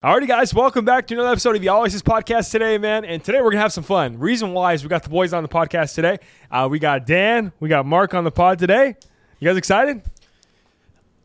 Alrighty, guys, welcome back to another episode of the Aces podcast today, man. And today we're gonna have some fun. Reason why is we got the boys on the podcast today. Uh, we got Dan, we got Mark on the pod today. You guys excited?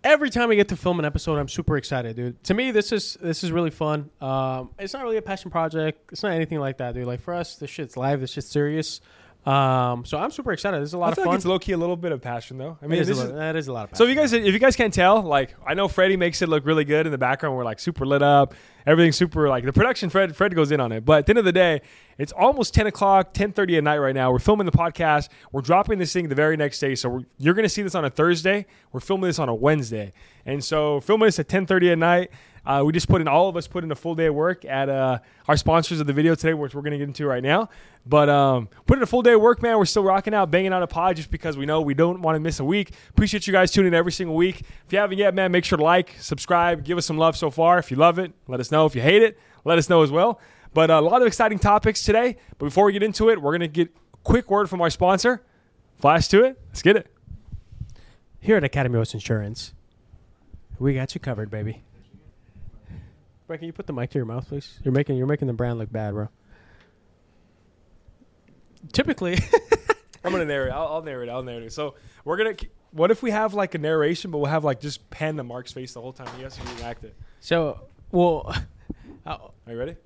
Every time we get to film an episode, I'm super excited, dude. To me, this is this is really fun. Um, it's not really a passion project. It's not anything like that, dude. Like for us, this shit's live. This shit's serious. Um, so I'm super excited. This is a lot I of fun. like it's low key a little bit of passion, though. I mean, is this a is- that is a lot of passion. so if you guys if you guys can't tell, like I know Freddie makes it look really good in the background. We're like super lit up, everything's super like the production. Fred Fred goes in on it, but at the end of the day, it's almost ten o'clock, ten thirty at night right now. We're filming the podcast. We're dropping this thing the very next day, so we're, you're gonna see this on a Thursday. We're filming this on a Wednesday, and so filming this at ten thirty at night. Uh, we just put in all of us put in a full day of work at uh, our sponsors of the video today, which we're going to get into right now. But um, put in a full day of work, man. We're still rocking out, banging out a pod just because we know we don't want to miss a week. Appreciate you guys tuning in every single week. If you haven't yet, man, make sure to like, subscribe, give us some love so far. If you love it, let us know. If you hate it, let us know as well. But uh, a lot of exciting topics today. But before we get into it, we're going to get a quick word from our sponsor. Flash to it. Let's get it. Here at Academy West Insurance, we got you covered, baby. Bro, can you put the mic to your mouth, please? You're making you're making the brand look bad, bro. Typically, I'm gonna narrate. I'll, I'll narrate. I'll narrate. So we're gonna. What if we have like a narration, but we'll have like just pen to Mark's face the whole time he has to react it. so well. oh, Are you ready?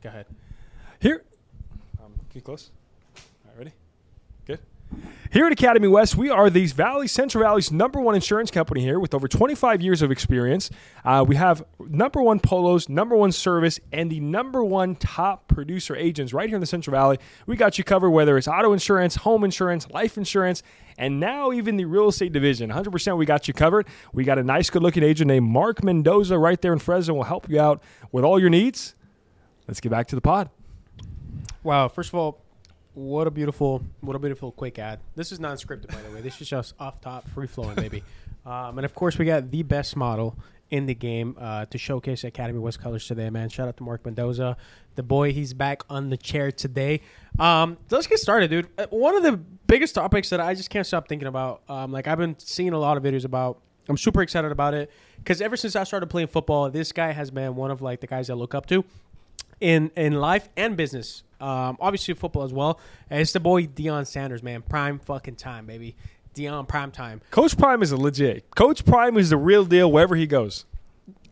go ahead. Here. Um, can you close? All right, ready? Here at Academy West, we are the Valley Central Valley's number one insurance company here with over 25 years of experience. Uh, we have number one polos, number one service, and the number one top producer agents right here in the Central Valley. We got you covered whether it's auto insurance, home insurance, life insurance, and now even the real estate division. 100% we got you covered. We got a nice, good looking agent named Mark Mendoza right there in Fresno. will help you out with all your needs. Let's get back to the pod. Wow, first of all, what a beautiful, what a beautiful quick ad. This is non-scripted, by the way. This is just off top, free flowing, baby. Um, and of course, we got the best model in the game uh, to showcase Academy West colors today, man. Shout out to Mark Mendoza, the boy. He's back on the chair today. Um, so let's get started, dude. Uh, One of the biggest topics that I just can't stop thinking about. Um, like I've been seeing a lot of videos about. I'm super excited about it because ever since I started playing football, this guy has been one of like the guys I look up to in in life and business. Um, obviously football as well. And it's the boy Deion Sanders, man. Prime fucking time, baby. Deion prime time. Coach Prime is a legit. Coach Prime is the real deal wherever he goes.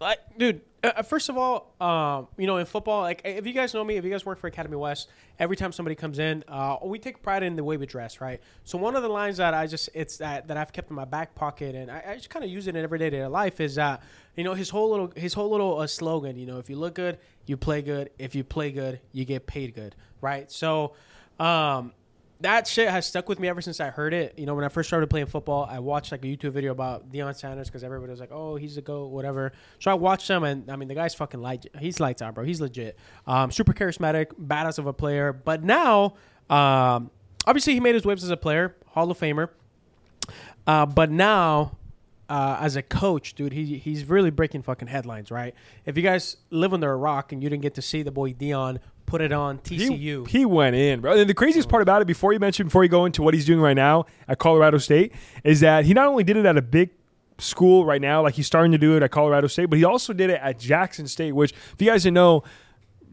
Like, dude. Uh, first of all, um, you know, in football, like if you guys know me, if you guys work for Academy West, every time somebody comes in, uh, we take pride in the way we dress, right? So one of the lines that I just it's that that I've kept in my back pocket, and I, I just kind of use it in everyday day life is that you know his whole little his whole little uh, slogan, you know, if you look good, you play good. If you play good, you get paid good, right? So. Um, that shit has stuck with me ever since I heard it. You know, when I first started playing football, I watched like a YouTube video about Deion Sanders because everybody was like, "Oh, he's a goat," whatever. So I watched him, and I mean, the guy's fucking light. He's lights out, bro. He's legit. Um, super charismatic, badass of a player. But now, um, obviously, he made his waves as a player, Hall of Famer. Uh, but now, uh, as a coach, dude, he he's really breaking fucking headlines, right? If you guys live under a rock and you didn't get to see the boy Deion put it on TCU, He, he went in, bro. And the craziest part about it, before you mentioned, before you go into what he's doing right now at Colorado State, is that he not only did it at a big school right now, like he's starting to do it at Colorado State, but he also did it at Jackson State, which, if you guys didn't know,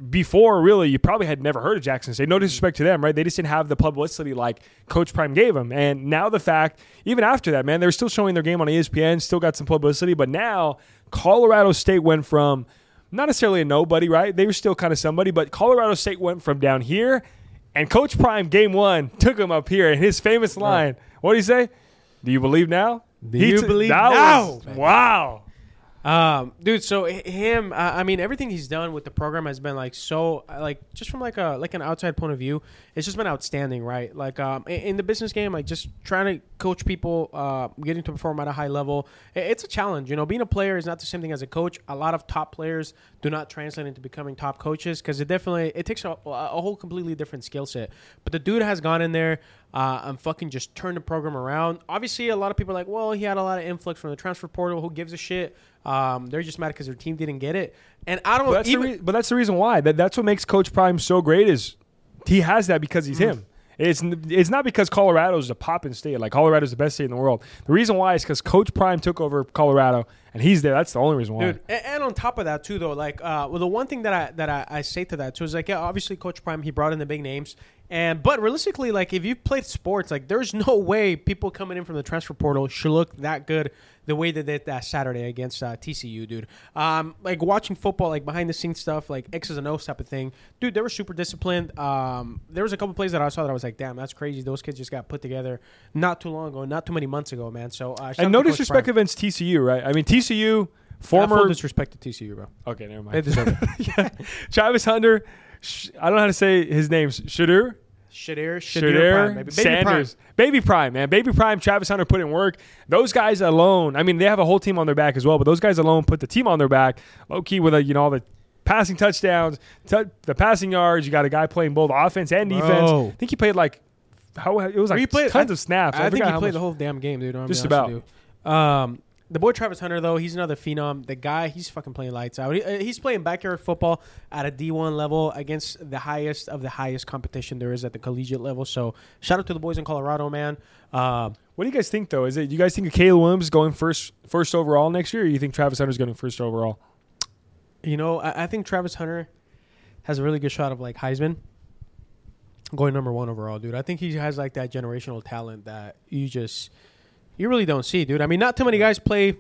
before really, you probably had never heard of Jackson State. No disrespect to them, right? They just didn't have the publicity like Coach Prime gave them. And now the fact, even after that, man, they're still showing their game on ESPN, still got some publicity. But now Colorado State went from not necessarily a nobody, right? They were still kind of somebody, but Colorado State went from down here, and Coach Prime game one took him up here. And his famous line, what do you say? Do you believe now? Do you believe now, was- wow. Um, dude, so him, uh, I mean, everything he's done with the program has been like so, uh, like just from like a like an outside point of view, it's just been outstanding, right? Like um, in, the business game, like just trying to coach people, uh, getting to perform at a high level, it's a challenge. You know, being a player is not the same thing as a coach. A lot of top players do not translate into becoming top coaches because it definitely it takes a, a whole completely different skill set. But the dude has gone in there. Uh, and fucking just turned the program around. Obviously, a lot of people are like, well, he had a lot of influx from the transfer portal. Who gives a shit? Um, they're just mad because their team didn't get it. And I don't But that's, even. the re- but that's the reason why. That, that's what makes Coach Prime so great is he has that because he's him. It's it's not because Colorado's a poppin' state. Like Colorado's the best state in the world. The reason why is because Coach Prime took over Colorado and he's there. That's the only reason why. Dude, and, and on top of that too, though, like, uh, well, the one thing that I that I, I say to that too is like, yeah, obviously, Coach Prime he brought in the big names, and but realistically, like, if you've played sports, like, there's no way people coming in from the transfer portal should look that good the way they did that Saturday against uh, TCU, dude. Um, like watching football, like behind the scenes stuff, like X's and O's type of thing, dude. They were super disciplined. Um, there was a couple plays that I saw that I was like, damn, that's crazy. Those kids just got put together not too long ago, not too many months ago, man. So uh, and no disrespect Prime. against TCU, right? I mean, TCU, former. disrespect to TCU, bro. okay, never mind. yeah. Travis Hunter, sh- I don't know how to say his name. Shadur? Shadir, Shadir, Shadir, Prime, baby. Baby Sanders, Prime. Baby Prime, man, Baby Prime. Travis Hunter put in work. Those guys alone. I mean, they have a whole team on their back as well, but those guys alone put the team on their back. Low key with a, you know all the passing touchdowns, t- the passing yards. You got a guy playing both offense and defense. Bro. I think he played like how it was like played- tons I- of snaps. I, think he played much. the whole damn game, dude. I'm Just about. Um, the boy Travis Hunter, though, he's another phenom. The guy, he's fucking playing lights out. He, uh, he's playing backyard football at a D1 level against the highest of the highest competition there is at the collegiate level. So shout out to the boys in Colorado, man. Um, What do you guys think though? Is it you guys think of Caleb Williams going first first overall next year, or you think Travis Hunter's going first overall? you know, I, I think Travis Hunter has a really good shot of like Heisman going number one overall, dude. I think he has like that generational talent that you just you really don't see, dude. I mean, not too many guys play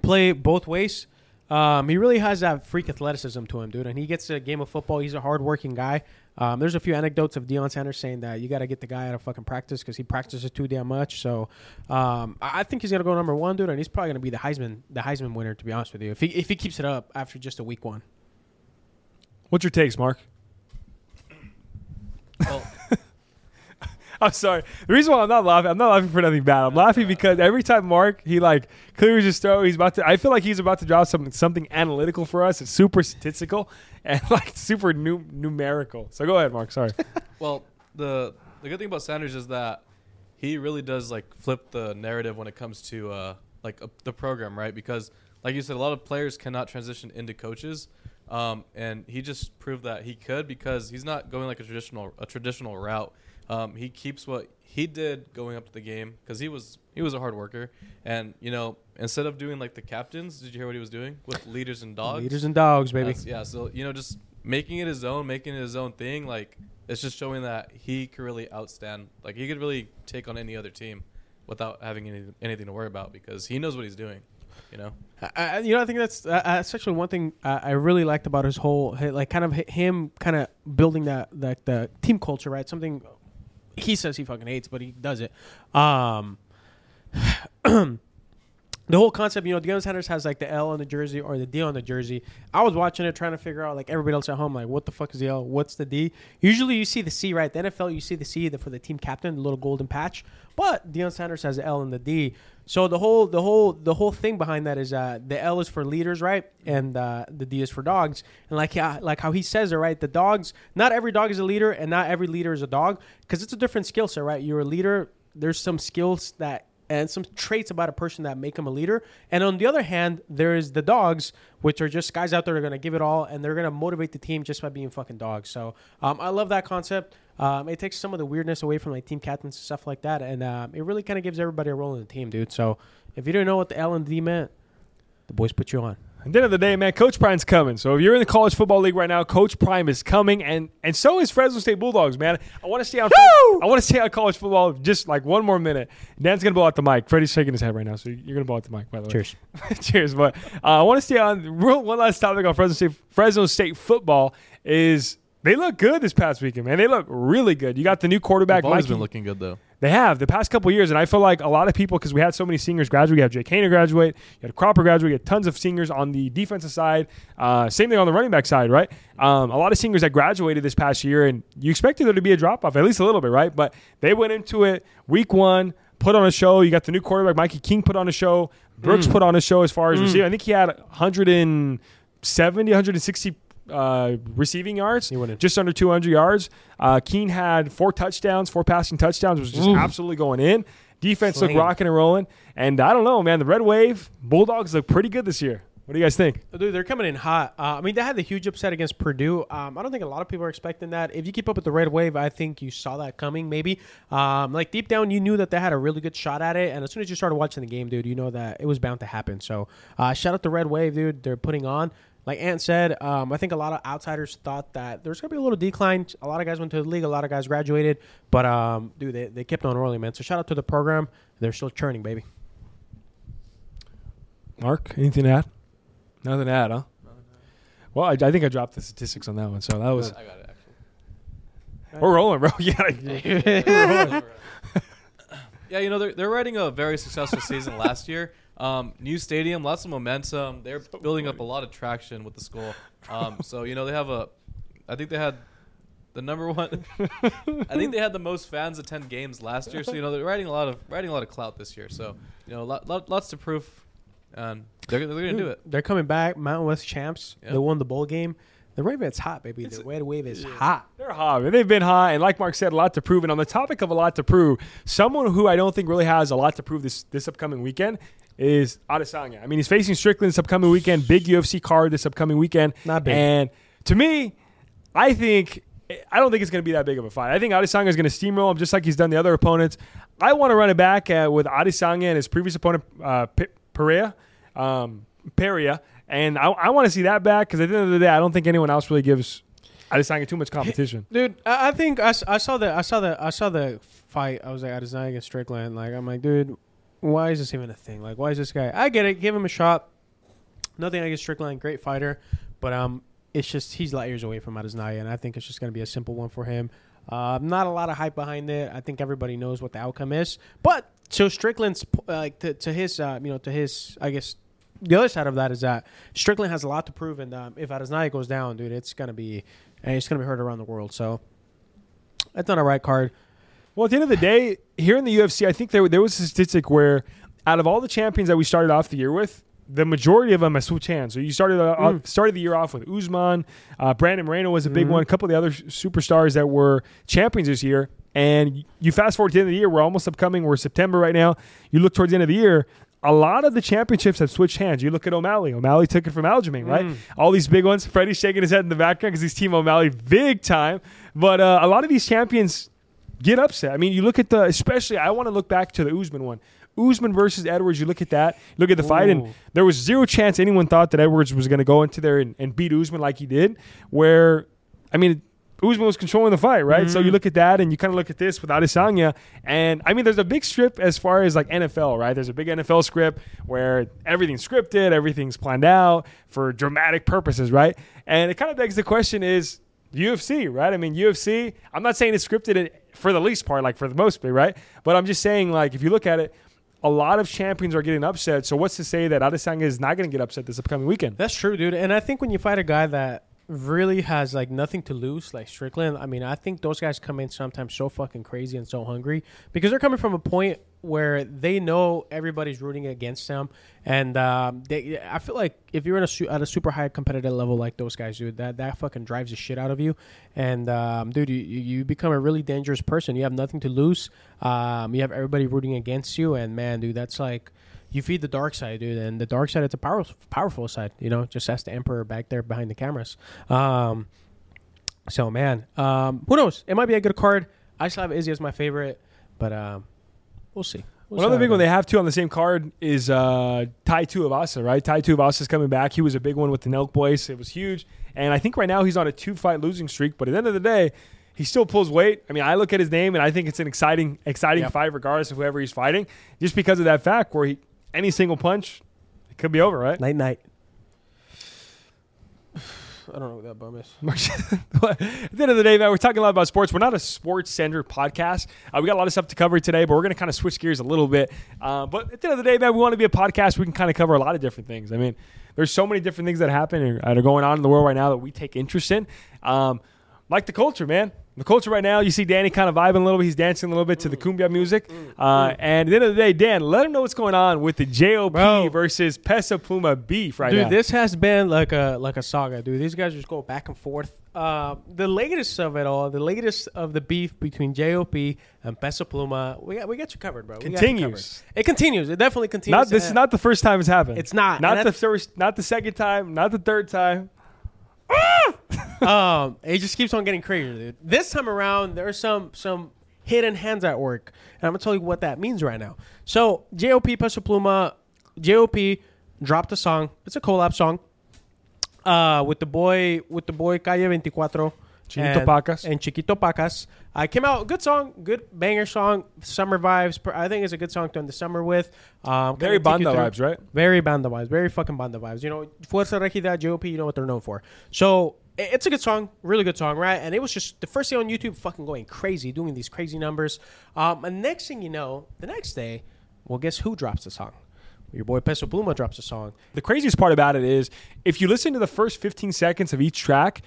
play both ways. Um, he really has that freak athleticism to him, dude. And he gets a game of football. He's a hardworking guy. Um, there's a few anecdotes of Deion Sanders saying that you got to get the guy out of fucking practice because he practices too damn much. So um, I I think he's gonna go number one, dude, and he's probably gonna be the Heisman the Heisman winner. To be honest with you, if he if he keeps it up after just a week one. What's your takes, Mark? Well, I'm sorry. The reason why I'm not laughing, I'm not laughing for nothing bad. I'm laughing because every time Mark he like clears his throat, he's about to. I feel like he's about to drop something something analytical for us. It's super statistical and like super nu- numerical. So go ahead, Mark. Sorry. well, the the good thing about Sanders is that he really does like flip the narrative when it comes to uh, like uh, the program, right? Because like you said, a lot of players cannot transition into coaches, um, and he just proved that he could because he's not going like a traditional a traditional route. Um, he keeps what he did going up to the game because he was he was a hard worker, and you know instead of doing like the captains, did you hear what he was doing with leaders and dogs? Leaders and dogs, baby. That's- yeah, so you know, just making it his own, making it his own thing, like it's just showing that he could really outstand. Like he could really take on any other team without having any, anything to worry about because he knows what he's doing. You know, I, I- you know, I think that's uh, that's actually one thing uh, I really liked about his whole, like, kind of him kind of building that that the team culture, right? Something he says he fucking hates, but he does it. Um, the whole concept, you know, Deion Sanders has like the L on the jersey or the D on the jersey. I was watching it, trying to figure out like everybody else at home, like what the fuck is the L? What's the D? Usually you see the C, right? The NFL, you see the C for the team captain, the little golden patch. But Deion Sanders has the L and the D. So the whole the whole the whole thing behind that is uh, the L is for leaders, right? And uh, the D is for dogs. And like yeah, like how he says it, right? The dogs, not every dog is a leader, and not every leader is a dog, because it's a different skill set, right? You're a leader. There's some skills that and some traits about a person that make them a leader. And on the other hand, there is the dogs, which are just guys out there that are going to give it all and they're going to motivate the team just by being fucking dogs. So um, I love that concept. Um, it takes some of the weirdness away from like team captains and stuff like that, and um, it really kind of gives everybody a role in the team, dude. So if you didn't know what the L and D meant, the boys put you on. At the end of the day, man, Coach Prime's coming. So if you're in the college football league right now, Coach Prime is coming, and and so is Fresno State Bulldogs, man. I want to stay on. I want to stay on college football just like one more minute. Dan's gonna blow out the mic. Freddie's shaking his head right now, so you're gonna blow out the mic. By the way, Cheers. cheers. But uh, I want to stay on real one last topic on Fresno State. Fresno State football is they look good this past weekend, man. They look really good. You got the new quarterback, They've always Mikey. been looking good though. They have the past couple years, and I feel like a lot of people because we had so many seniors graduate. You have Jake Haener graduate, you had Cropper graduate, you had tons of seniors on the defensive side. Uh, same thing on the running back side, right? Um, a lot of seniors that graduated this past year, and you expected there to be a drop off at least a little bit, right? But they went into it week one, put on a show. You got the new quarterback, Mikey Keene, put on a show. Brooks Mm. put on a show as far as Mm. receiving. I think he had 170, 160 uh, receiving yards He went in. just under 200 yards. Uh, Keene had four touchdowns, four passing touchdowns, was just Oof. absolutely going in. Defense looked rocking and rolling. And I don't know, man, the Red Wave Bulldogs look pretty good this year. What do you guys think? Dude, they're coming in hot. Uh, I mean, they had the huge upset against Purdue. Um, I don't think a lot of people are expecting that. If you keep up with the red wave, I think you saw that coming. Maybe, um, like deep down, you knew that they had a really good shot at it. And as soon as you started watching the game, dude, you know that it was bound to happen. So, uh, shout out to Red Wave, dude. They're putting on. Like Ant said, um, I think a lot of outsiders thought that there's gonna be a little decline. A lot of guys went to the league, a lot of guys graduated, but um, dude, they, they kept on rolling, man. So shout out to the program. They're still churning, baby. Mark, anything to add? Nothing to add, huh? Well, I, I think I dropped the statistics on that one, so that was I got it actually. we're rolling, bro. yeah, Yeah, you know they're they're riding a very successful season last year. Um, new stadium, lots of momentum. They're building up a lot of traction with the school. Um, so you know they have a, I think they had the number one. I think they had the most fans attend games last year. So you know they're riding a lot of riding a lot of clout this year. So you know lot, lot, lots to prove, and they're they're gonna do it. They're coming back, Mountain West champs. Yeah. They won the bowl game. The Ravens hot, baby. The red wave is hot. They're hot. man. They've been hot, and like Mark said, a lot to prove. And on the topic of a lot to prove, someone who I don't think really has a lot to prove this this upcoming weekend is Adesanya. I mean, he's facing Strickland this upcoming weekend. Big UFC card this upcoming weekend. Not big. And to me, I think I don't think it's going to be that big of a fight. I think Adesanya is going to steamroll him just like he's done the other opponents. I want to run it back uh, with Adesanya and his previous opponent, uh, P- Pereira, um, and I, I want to see that back because at the end of the day, I don't think anyone else really gives Adesanya too much competition. Dude, I, I think I, I saw the I saw the I saw the fight. I was like, Adesanya against Strickland. Like, I'm like, dude, why is this even a thing? Like, why is this guy? I get it. Give him a shot. Nothing against Strickland. Great fighter, but um, it's just he's light years away from Adesanya, and I think it's just gonna be a simple one for him. Uh, not a lot of hype behind it. I think everybody knows what the outcome is. But so Strickland's uh, like to, to his uh, you know to his I guess the other side of that is that Strickland has a lot to prove, and um, if Adesanya goes down, dude, it's gonna be and it's gonna be heard around the world. So that's not a right card. Well, at the end of the day, here in the UFC, I think there there was a statistic where out of all the champions that we started off the year with, the majority of them have switched hands. So you started uh, Mm. started the year off with Usman, uh, Brandon Moreno was a big Mhm. one, a couple of the other superstars that were champions this year. And you fast forward to the end of the year, we're almost upcoming. We're September right now. You look towards the end of the year. A lot of the championships have switched hands. You look at O'Malley. O'Malley took it from Aljamain, right? Mm. All these big ones. Freddie's shaking his head in the background because he's Team O'Malley big time. But uh, a lot of these champions get upset. I mean, you look at the, especially, I want to look back to the Usman one. Usman versus Edwards, you look at that, look at the fight, and there was zero chance anyone thought that Edwards was going to go into there and, and beat Usman like he did. Where, I mean, Usman was controlling the fight, right? So Mhm. you look at that and you kind of look at this with Adesanya. And I mean, there's a big strip as far as like NFL, right? There's a big NFL script where everything's scripted, everything's planned out for dramatic purposes, right? And it kind of begs the question is UFC, right? I mean, UFC, I'm not saying it's scripted for the least part, like for the most part, right? But I'm just saying, like, if you look at it, a lot of champions are getting upset. So what's to say that Adesanya is not going to get upset this upcoming weekend? That's true, dude. And I think when you fight a guy that really has like nothing to lose, like Strickland, I mean, I think those guys come in sometimes so fucking crazy and so hungry because they're coming from a point where they know everybody's rooting against them, and um, they. I feel like if you're in a su- at a super high competitive level like those guys, do, that that fucking drives the shit out of you, and um, dude, you, you become a really dangerous person. You have nothing to lose. Um, you have everybody rooting against you, and man, dude, that's like you feed the dark side, dude, and the dark side it's a powerful powerful side. You know, just as the emperor back there behind the cameras. Um, so man, um, who knows? It might be a good card. I still have Izzy as my favorite, but um, we'll see. We'll One see other how big one they have too on the same card is uh, Tai Tuivasa, right? Tai Tuivasa is coming back. He was a big one with the Nelk Boys. It was huge, and I think right now he's on a two-fight losing streak. But at the end of the day, he still pulls weight. I mean, I look at his name and I think it's an exciting, exciting Yep. fight regardless of whoever he's fighting, just because of that fact where he any single punch, it could be over, right? night night. I don't know what that bum is. at the end of the day, man, we're talking a lot about sports. We're not a sports centered podcast. Uh, we got a lot of stuff to cover today, but we're going to kind of switch gears a little bit. Uh, but at the end of the day, man, we want to be a podcast. We can kind of cover a lot of different things. I mean, there's so many different things that happen and that are going on in the world right now that we take interest in. Um, like the culture, man. The culture right now, you see Danny kind of vibing a little bit. He's dancing a little bit to the cumbia music. Uh, and at the end of the day, Dan, let him know what's going on with the JOP Bro. versus Peso Pluma beef right dude, now. this has been like a like a saga, dude. These guys just go back and forth. Uh, the latest of it all, the latest of the beef between JOP and Peso Pluma, we got we got you covered, bro. We got you Continues. covered. It continues. It definitely continues. not this is And- not the first time it's happened. It's not. Not And the that's- first, not the second time, not the third time. Um, it just keeps on getting crazier, dude. This time around, there's some some hidden hands at work, and I'm gonna tell you what that means right now. So, JOP Peso Pluma, JOP dropped a song. It's a collab song, uh, with the boy with the boy Calle 24. Chiquito and, Pacas. and Chiquito Pacas. I came out good song, good banger song, summer vibes. I think it's a good song to end the summer with. Um, Very kinda take you banda vibes, right? very banda vibes, very fucking banda vibes. You know, Fuerza Regida, JOP, you know what they're known for. So it's a good song, really good song, right? And it was just the first day on YouTube, fucking going crazy, doing these crazy numbers. Um, and next thing you know, the next day, well, guess who drops the song? Your boy Peso Pluma drops a song. The craziest part about it is if you listen to the first 15 seconds of each track,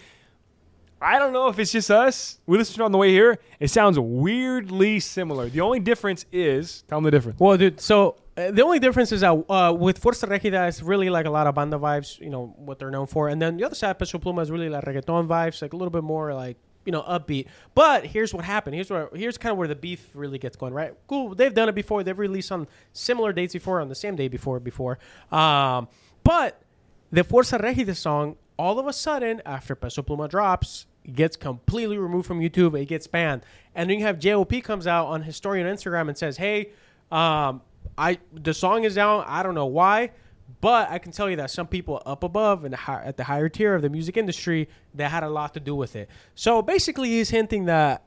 I don't know if it's just us. We listened to it on the way here. It sounds weirdly similar. The only difference is, tell them the difference. Well, dude, so uh, the only difference is that uh, with Fuerza Regida, it's really like a lot of banda vibes, you know, what they're known for. And then the other side, Peso Pluma, is really like reggaeton vibes, like a little bit more like, you know, upbeat. But here's what happened. Here's where here's kind of where the beef really gets going, right? Cool. They've done it before. They've released on similar dates before, on the same day before, before. Um, but the Fuerza Regida song, all of a sudden, after Peso Pluma drops, gets completely removed from YouTube. It gets banned. And then you have JOP comes out on his story on Instagram and says, "Hey, um, I the song is down. I don't know why, but I can tell you that some people up above and at the higher tier of the music industry that had a lot to do with it. So basically, he's hinting that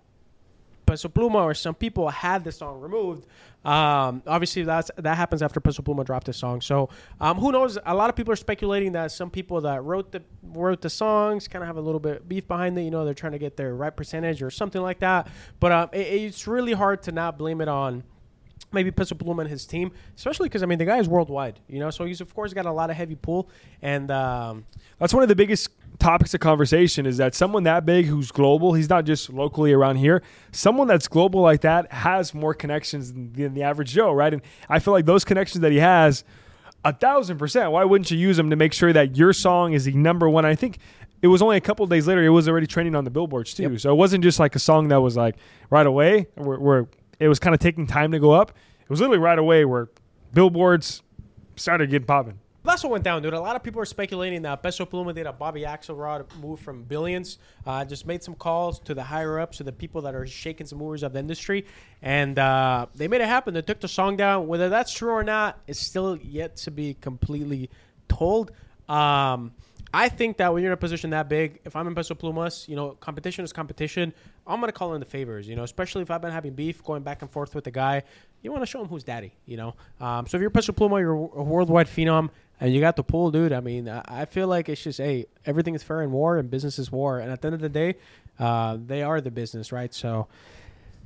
Peso Pluma or some people had the song removed. Um, obviously, that's that happens after Peso Pluma dropped the song. So um, who knows? A lot of people are speculating that some people that wrote the wrote the songs kind of have a little bit beef behind it. You know, they're trying to get their right percentage or something like that. But um, it, it's really hard to not blame it on maybe Peso Pluma and his team, especially because I mean the guy is worldwide, you know, so he's of course got a lot of heavy pull, and um, That's one of the biggest topics of conversation is that someone that big who's global, he's not just locally around here. Someone that's global like that has more connections than, than the average Joe, right? And I feel like those connections that he has, a thousand percent. Why wouldn't you use them to make sure that your song is the number one? I think it was only a couple days later it was already trending on the billboards too. So it wasn't just like a song that was like right away where, where it was kind of taking time to go up. It was literally right away where billboards started getting popping. That's what went down, dude. A lot of people are speculating that Peso Pluma did a Bobby Axelrod move from billions, uh, just made some calls to the higher ups, to the people that are shaking some movers of the industry, and uh, they made it happen. They took the song down. Whether that's true or not is still yet to be completely told. Um, I think that when you're in a position that big, if I'm in Peso Plumas, you know, competition is competition. I'm gonna call in the favors, you know, especially if I've been having beef going back and forth with the guy. You want to show him who's daddy, you know. Um, so if you're Peso Pluma, you're a worldwide phenom, and you got the pool, dude. I mean, I, feel like it's just, hey, everything is fair in war, and business is war, and at the end of the day, uh, they are the business, right? So,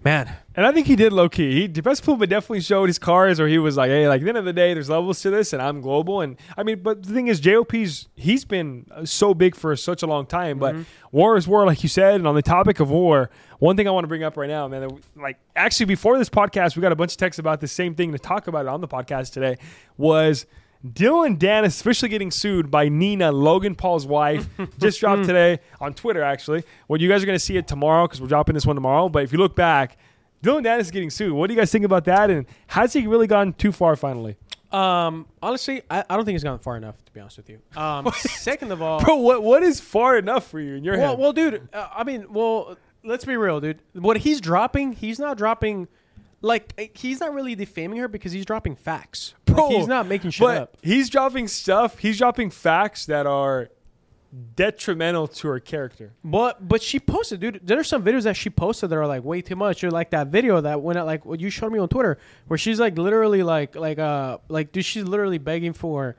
man, And I think he did low key. He Peso Pluma definitely showed his cards, or he was like, "Hey, like at the end of the day, there's levels to this, and I'm global." And I mean, but the thing is, JOP's he's been uh, so big for such a long time. But war is war, like you said. And on the topic of war, one thing I want to bring up right now, man, like actually before this podcast, we got a bunch of texts about the same thing to talk about it on the podcast today. Was Dillon Danis is officially getting sued by Nina, Logan Paul's wife. Just dropped today on Twitter, actually. Well, you guys are going to see it tomorrow because we're dropping this one tomorrow. But if you look back, Dillon Danis is getting sued. What do you guys think about that? And has he really gone too far finally? um, honestly, I, I don't think he's gone far enough, to be honest with you. Um, second of all, Bro, what what is far enough for you in your well, head? well, dude. Uh, I mean, well, let's be real, dude. What he's dropping, he's not dropping. Like eh, he's not really defaming her because he's dropping facts. Like, Bro, he's not making shit but up. He's dropping stuff. He's dropping facts that are detrimental to her character. But but she posted, dude. There are some videos that she posted that are like way too much. Or like that video that went out, like what you showed me on Twitter, where she's like literally like like uh like dude, she's literally begging for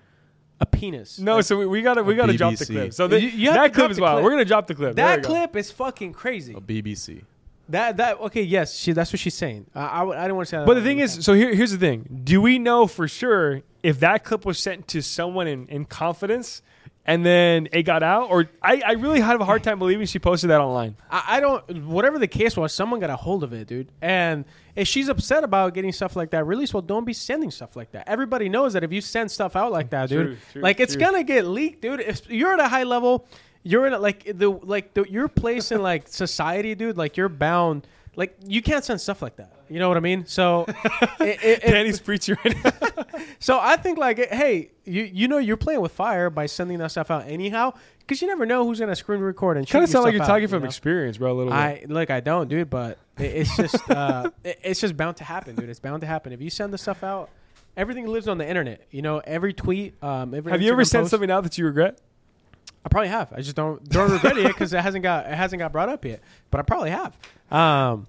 a penis. No, Like, so we, we gotta we gotta drop the clip. So the, You- you that clip drop is the wild. clip. We're gonna drop the clip. That we go. clip is fucking crazy. A BBC. That that okay? Yes, she. That's what she's saying. I I didn't want to say that. But the thing is, so here, here's the thing: Do we know for sure if that clip was sent to someone in, in confidence? and then it got out? Or I, I really have a hard time believing she posted that online. I, I don't. Whatever the case was, someone got a hold of it, dude. And if she's upset about getting stuff like that released, well, don't be sending stuff like that. Everybody knows that if you send stuff out like mm, that, dude, True, true, like it's true. gonna get leaked, dude. If you're at a high level, you're in a, like the like the, your place in like society, dude. Like you're bound. Like you can't send stuff like that. You know what I mean? So, it, it, Danny's preaching right now. so I think like, hey, you you know you're playing with fire by sending that stuff out anyhow, because you never know who's gonna screen record and kind of sound like you're out, talking you from know? experience, bro. A little bit. I look, I don't, dude, but it, it's just uh, it, it's just bound to happen, dude. It's bound to happen. If you send the stuff out, everything lives on the internet. You know, every tweet, um, every have you ever Instagram sent something out that you regret? I probably have. I just don't don't regret it because it hasn't got it hasn't got brought up yet. But I probably have. Um,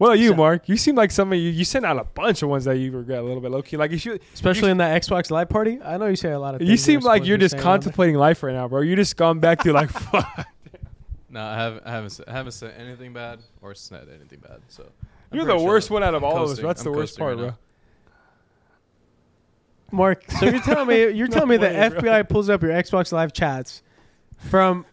Well, you, So- Mark, you seem like somebody you, you sent out a bunch of ones that you regret a little bit, low key. Like you should, especially in that Xbox Live party, I know you say a lot of. you seem you're like you're just saying on there. contemplating life right now, bro. You just gone back to like, fuck. No, I haven't. I haven't. s- I haven't said anything bad or said anything bad. So I'm You're the pretty worst chill. one out of I'm all of us. That's I'm the worst part, right bro. now. Mark, so you're telling me you're No telling me way, the bro. FBI pulls up your Xbox Live chats from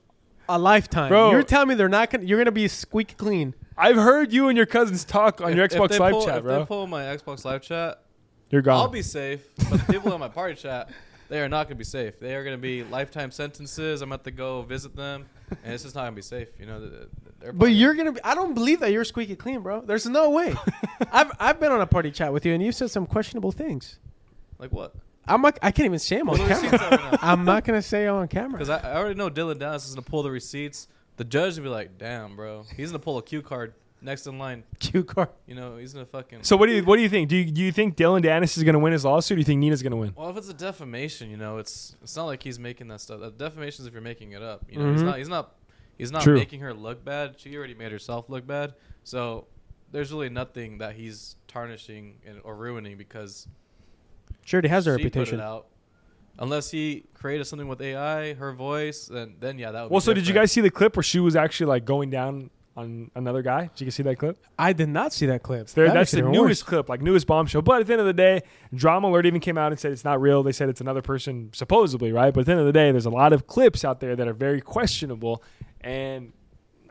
a lifetime. Bro. You're telling me they're not gonna you're gonna be squeaky clean. I've heard you and your cousins talk on If- your if Xbox they Live pull- chat, if bro. they pull my Xbox Live chat, You're gone. I'll be safe. But the people in my party chat, they are not going to be safe. They are going to be lifetime sentences. I'm going to have to go visit them, and it's just not going to be safe. You know, th- th- they're But probably- you're gonna be I don't believe that you're squeaky clean, bro. There's no way. I've I've been on a party chat with you and you said some questionable things. like what? I'm not, I can't even say them on Pull the receipts camera. out right now. I'm not gonna say it on camera. Because I, I already know Dillon Danis is going to pull the receipts. The judge will be like, "Damn, bro, he's going to pull a cue card next in line. Cue card. You know, he's going to fucking." so what do you what do you think? Do you, do you think Dillon Danis is going to win his lawsuit? Or do you think Nina's going to win? Well, if it's a defamation, you know, it's it's not like he's making that stuff. That defamation is if you're making it up. You know, he's Mhm. not he's not he's not True. making her look bad. She already made herself look bad. So there's really nothing that he's tarnishing and, or ruining because Sure, he has a she put reputation. it out. Unless he created something with AI, her voice, then then yeah, that would. Well, be so did you guys see the clip where she was actually like going down on another guy? Did you guys see that clip? I did not see that clip. There, That that's the newest worse. clip, like newest bombshell. But at the end of the day, Drama Alert even came out and said it's not real. They said it's another person, supposedly, right? But at the end of the day, there's a lot of clips out there that are very questionable. And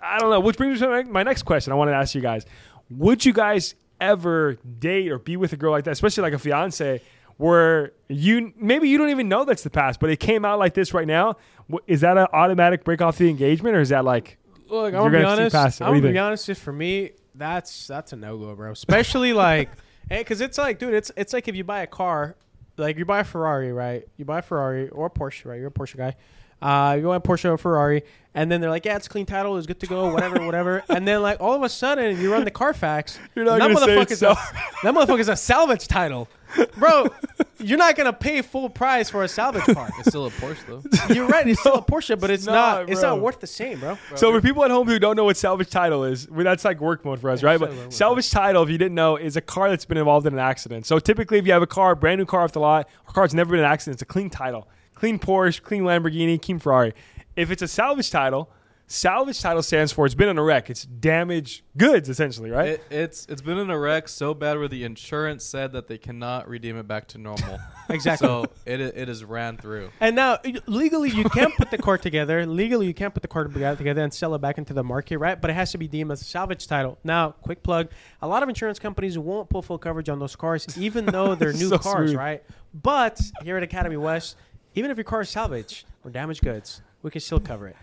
I don't know. Which brings me to my- my next question. I wanted to ask you guys: Would you guys ever date or be with a girl like that, especially like a fiance, where you maybe you don't even know that's the past, but it came out like this right now? Is that an automatic break off the engagement, or is that like Look, I'm gonna be honest. I'm gonna you be honest. Just for me, that's that's a no go, bro. Especially like, hey, because it's like, dude, it's it's like if you buy a car, like you buy a Ferrari, right? You buy a Ferrari or a Porsche, right? You're a Porsche guy. Uh, you buy a Porsche or a Ferrari, and then they're like, yeah, it's clean title, it's good to go, whatever, whatever. And then like all of a sudden, you run the Carfax. You're not that gonna say motherfucker's it's a, that motherfucker's a salvage title, bro. You're not gonna pay full price for a salvage car. It's still a Porsche though. You're right. It's still a Porsche, but it's not, not. It's not worth the same, bro. So for people at home who don't know what salvage title is, well, that's like work mode for us, Yeah, right? salvage But mode. salvage title, if you didn't know, is a car that's been involved in an accident. So typically, if you have a car, brand new car off the lot, or car that's never been in an accident, it's a clean title, clean Porsche, clean Lamborghini, clean Ferrari. If it's a salvage title, salvage title stands for it's been in a wreck. It's damaged goods, essentially, right? It, it's it's been in a wreck so bad where the insurance said that they cannot redeem it back to normal. Exactly. So it it is ran through. And now, legally, you can't put the car together. Legally, you can't put the car together and sell it back into the market, right? But it has to be deemed as a salvage title. Now, quick plug: a lot of insurance companies won't pull full coverage on those cars, even though they're new So cars, smooth. right? But here at Academy West, even if your car is salvage or damaged goods, we can still cover it.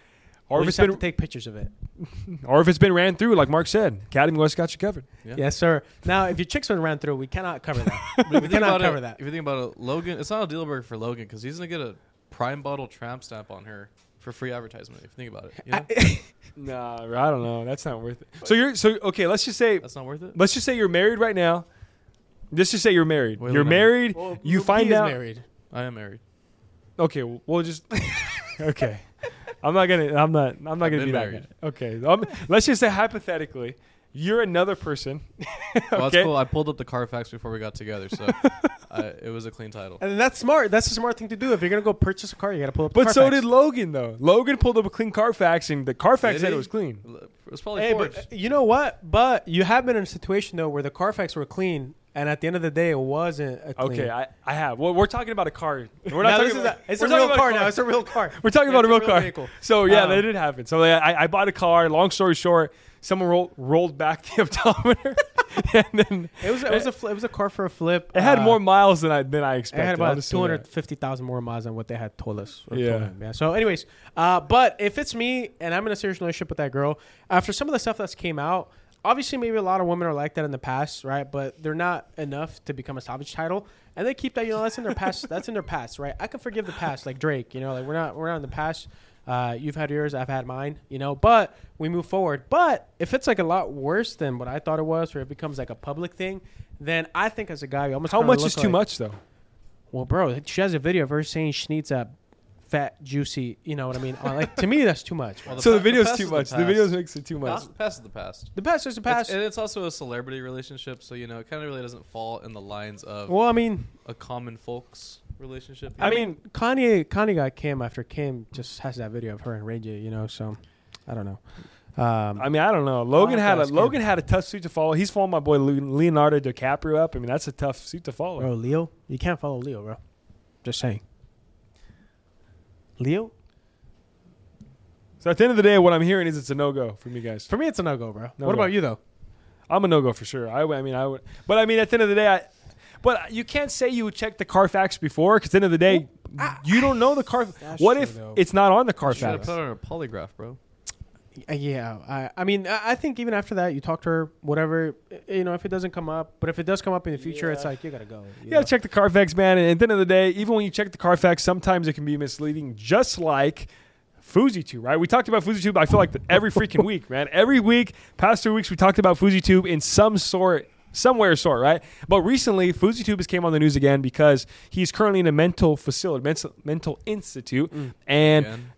or we if just it's have been, to take pictures of it. or if it's been ran through, like Mark said, Academy West got you covered. Yeah. Yes, sir. Now, if your chicks one ran through, we cannot cover that. We if you think cannot about cover it, that. If you think about it, Logan, it's not a deal breaker for Logan because he's gonna get a prime bottle tramp stamp on her for free advertisement. If you think about it, you know? Nah, I don't know. That's not worth it. So you're so okay. Let's just say that's not worth it. let's just say you're married right now. Let's just say you're married. Wait, you're wait, wait. married. Well, you he find is out. married. I am married. Okay, well, we'll just. okay, I'm not gonna. I'm not. I'm not I've gonna been be that guy. Okay, um, let's just say hypothetically, you're another person. Well, okay. that's cool. I pulled up the Carfax before we got together, so uh, it was a clean title. And that's smart. That's a smart thing to do. If you're gonna go purchase a car, you gotta pull up. The But so did Logan though. Logan pulled up a clean Carfax, and the Carfax Did said he? it was clean. It was probably Hey, forged. but you know what? But you have been in a situation though where the Carfax were clean, and at the end of the day, it wasn't a clean. Okay, I, I have. Well, we're talking about a car. We're not talking is about. a, it's a real about car now. It's a real car. We're talking about a It's real car. vehicle. So yeah, Um, that did happen. So yeah, I, I bought a car. Long story short, someone rolled rolled back the odometer, and then It was it was a fl- it was a car for a flip. it had Uh, more miles than I than I expected. It had about two hundred fifty thousand more miles than what they had told us. Yeah. told yeah. So, anyways, uh, but if it's me and I'm in a serious relationship with that girl, after some of the stuff that's came out, obviously maybe a lot of women are like that in the past, right? But they're not enough to become a salvage title, and they keep that. You know, that's in their past. that's in their past, right? I can forgive the past, like Drake. You know, like we're not we're not in the past. Uh, you've had yours, I've had mine, you know, but we move forward. But if it's like a lot worse than what I thought it was, or it becomes like a public thing, then I think as a guy, almost How much is too much though? well, bro, she has a video of her saying she needs a fat, juicy. You know what I mean? Uh, like to me, that's too much. Well, the so the pa- the video's past too is the much. The, past. videos makes it too much. Past, past is the past. the past is the past. It's, and it's also a celebrity relationship, so you know it kind of really doesn't fall in the lines of well, I mean, a common folks relationship. I, I mean, Kanye, Kanye got Kim after Kim just has that video of her and Ray J. You know, so I don't know. Um, I mean, I don't know. Logan had a ask. Logan had a tough suit to follow. He's following my boy Le- Leonardo DiCaprio up. I mean, that's a tough suit to follow. bro, Leo, you can't follow Leo, bro. Just saying. Leo, So at the end of the day, what I'm hearing is it's a no go for me guys. for me, it's a no go, bro. No what go. about you though? I'm a no go for sure. I, I mean, I would, but I mean, at the end of the day, I, but you can't say you would check the Carfax before because at the end of the day, you don't know the car. What if though. it's not on the Carfax? you should have Carfax? put it on a polygraph, bro. Uh, Yeah, I, I mean, I I think even after that, you talk to her, whatever, you know, if it doesn't come up, but if it does come up in the future, it's like you gotta go. You gotta check the Carfax, man. And at the end of the day, even when you check the Carfax, sometimes it can be misleading, just like FouseyTube, right? We talked about FouseyTube, I feel like every freaking week, man. Every week, past two weeks, we talked about FouseyTube in some sort, somewhere sort, right? But recently, FouseyTube has came on the news again because he's currently in a mental facility, mental, mental institute. And Again.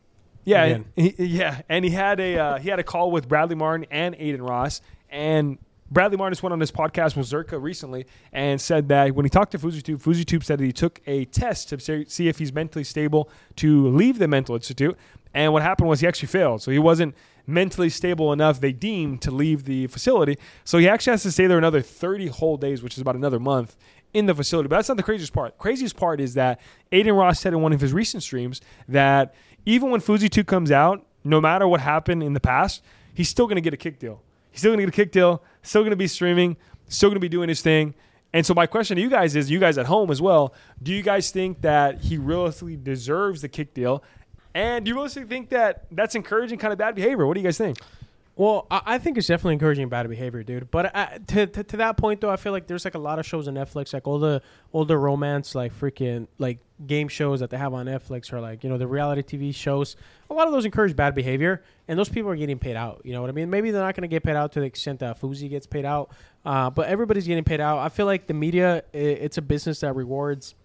Yeah, he, yeah, and he had a uh, he had a call with Bradley Martin and Adin Ross, and Bradley Martin just went on his podcast with Zherka recently and said that when he talked to FouseyTube, FouseyTube said that he took a test to see if he's mentally stable to leave the mental institute, and what happened was he actually failed, so he wasn't mentally stable enough they deemed to leave the facility, so he actually has to stay there another 30 whole days, which is about another month in the facility. But that's not the craziest part. Craziest part is that Adin Ross said in one of his recent streams that even when FouseyTube comes out, no matter what happened in the past, he's still going to get a kick deal. He's still going to get a kick deal, still going to be streaming, still going to be doing his thing. And so my question to you guys is, you guys at home as well, do you guys think that he realistically deserves the kick deal? And do you realistically think that that's encouraging kind of bad behavior? What do you guys think? Well, I, I think it's definitely encouraging bad behavior, dude. But uh, to, to to that point, though, I feel like there's like a lot of shows on Netflix, like all the all the romance, like freaking like game shows that they have on Netflix, or like you know the reality TV shows. A lot of those encourage bad behavior, and those people are getting paid out. You know what I mean? Maybe they're not going to get paid out to the extent that Fousey gets paid out, uh, but everybody's getting paid out. I feel like the media, i it's a business that rewards,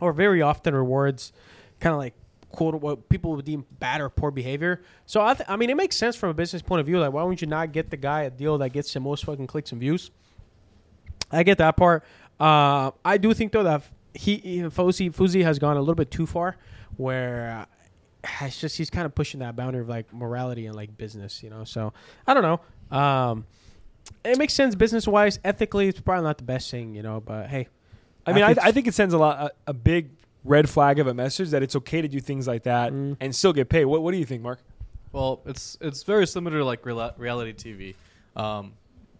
or very often rewards, kind of like quote what people would deem bad or poor behavior. So I, th- I mean, it makes sense from a business point of view. Like, why wouldn't you not get the guy a deal that gets the most fucking clicks and views? I get that part. Uh, I do think though that he, Fousey Fousey has gone a little bit too far, where uh, it's just he's kind of pushing that boundary of like morality and like business, you know. So I don't know. Um, it makes sense business wise, ethically. It's probably not the best thing, you know. But hey, I mean, I, think I think it sends a lot a, a big red flag of a message that it's okay to do things like that Mm. and still get paid. What What do you think, Mark? Well, it's it's very similar to like reala- reality TV, um,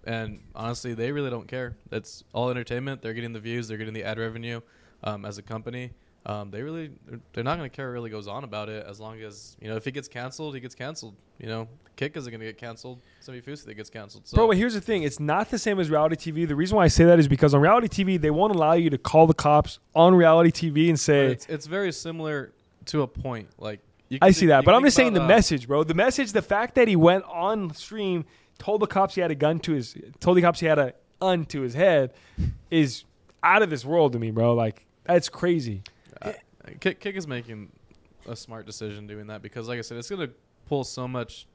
and honestly, they really don't care. It's all entertainment. They're getting the views. They're getting the ad revenue. Um, as a company, um, they really they're- they're not going to care what really goes on about it as long as you know if he gets canceled, he gets canceled. You know, Kick isn't going to get canceled. Semi Fusi that gets canceled. So Bro, but here's the thing: it's not the same as reality TV. The reason why I say that is because on reality TV, they won't allow you to call the cops on reality TV and say, it's it's very similar to a point. Like you "I see that," but I'm just saying the uh, message, bro. The message, the fact that he went on stream, told the cops he had a gun to his, told the cops he had a gun to his head, is out of this world to me, bro. Like that's crazy. Uh, Kick, Kick is making a smart decision doing that because, like I said, it's going to pull so much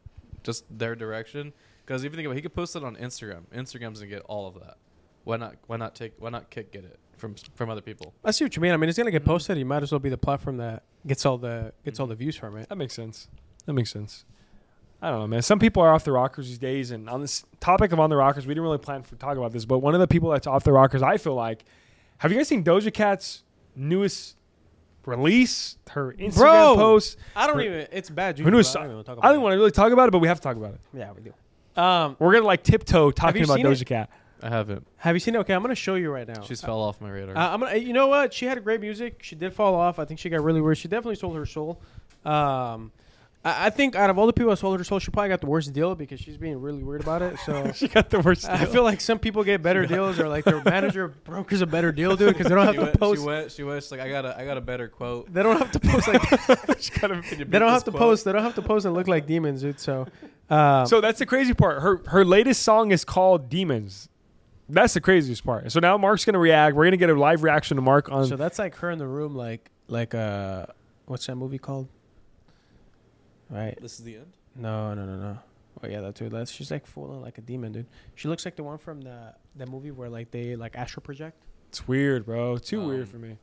just their direction. Because if you think about, it, he could post it on Instagram. Instagram's gonna get all of that. Why not? Why not take? Why not Kick get it from from other people? I see what you mean. I mean, it's gonna get Mm-hmm. posted. You might as well be the platform that gets all the gets all the views from it. That makes sense. That makes sense. I don't know, man. Some people are off the rockers these days, and on this topic of on the rockers, we didn't really plan for talk about this, but one of the people that's off the rockers, I feel like, have you guys seen Doja Cat's newest release? Her Instagram Bro, post. I don't Her- even. It's bad. Her juju, newest but. I don't even talk I don't want to really talk about it, but we have to talk about it. it. Yeah, we do. Um, We're gonna like tiptoe talking about seen it? Doja Cat. I haven't. have you seen it? Okay, I'm gonna show you right now. She's fell off my radar. Uh, I'm gonna. You know what? She had a great music. She did fall off. I think she got really weird. She definitely sold her soul. Um, I, I think out of all the people that sold her soul, she probably got the worst deal because she's being really weird about it. So. She got the worst. I deal. feel like some people get better deals, or like their manager brokers a better deal, dude, because they don't have she, to went, she went. She went. Like, I got a, I got a better quote. They don't have to post like She got a- they don't have to quote? post. They don't have to post and look like demons, dude. So, um, So that's the crazy part. Her her latest song is called Demons. That's the craziest part. So now Mark's gonna react. We're gonna get a live reaction to Mark on. so that's like her in the room, like like uh, what's that movie called? Right? This is the end. No, no, no, no. Oh yeah, that too. That's she's like full on like a demon, dude. She looks like the one from the that movie where like they like astral project. it's weird, bro. Too Um, weird for me.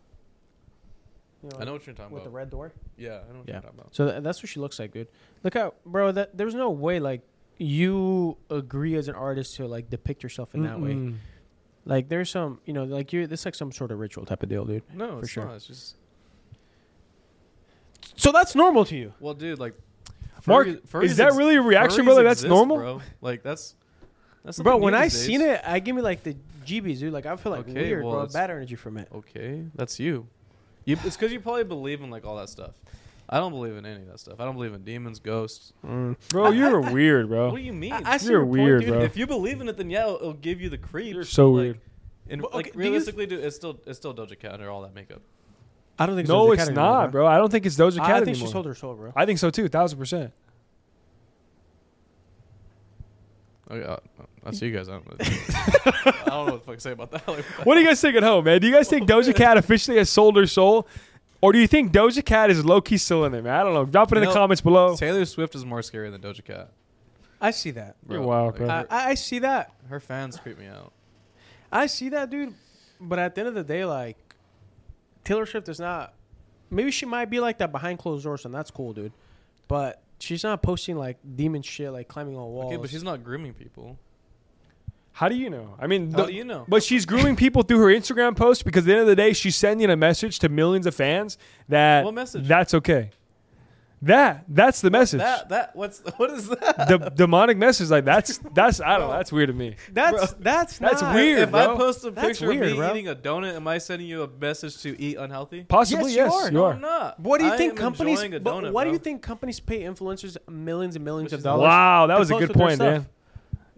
You I know what you're talking about. with the red door. yeah, I know what Yeah. you're talking about. So th- that's what she looks like, dude. Look out, bro. That there's no way like you agree as an artist to like depict yourself in that way. Like there's some, you know, like you. This like some sort of ritual type of deal, dude. No, For it's sure. not. It's just So that's normal to you. well, dude. Like, Mark, furries- furries is that ex- really a reaction, furries brother? That's exist, normal. bro. Like that's that's Bro, when I days. seen it, I give me like the GBs, dude. Like I feel like Okay, weird, well, bro. Bad energy from it. Okay, that's you. You it's because you probably believe in like all that stuff. I don't believe in any of that stuff. I don't believe in demons, ghosts. Mm. Bro, you're weird, bro. What do you mean? I, I see You're your point, weird, dude. bro. if you believe in it, then yeah, it'll, it'll give you the creeps. You're so but, weird. Like, and But, like okay, do you- realistically, dude, it's still it's still Doja Cat under all that makeup. I don't think. No, Doja it's Cat anymore, not, bro. I don't think it's Doja Cat I think anymore. she sold her soul, bro. I think so too, thousand percent. Oh yeah, that's you guys. I don't, I don't know what the fuck to say about that. Like, What do you guys think at home, man? Do you guys think Doja Cat officially has sold her soul, or do you think Doja Cat is low key still in there, man? I don't know. Drop it in You the comments below. Taylor Swift is more scary than Doja Cat. I see that. You're wild, bro. I, Her, I I see that. her fans creep me out. I see that, dude. But at the end of the day, like Taylor Swift is not. Maybe she might be like that behind closed doors, and that's cool, dude. But she's not posting like demon shit, like climbing on walls. Okay, but she's not grooming people. How do you know? I mean, How the- do you know? But she's grooming people through her Instagram post because at the end of the day, she's sending a message to millions of fans that What message? that's okay. That that's the message. That that what's what is that? the demonic message, like that's that's I don't know. That's weird to me. That's Bro, that's that's not- weird. if I bro. post a That's picture weird, of me bro. eating a donut, am I sending you a message to eat unhealthy? Possibly Yes, yes, you are. you no, are. I'm not. What do you I think companies? enjoying a but donut, why do you think companies pay influencers millions and millions Which of dollars? Wow, that was a good point, man.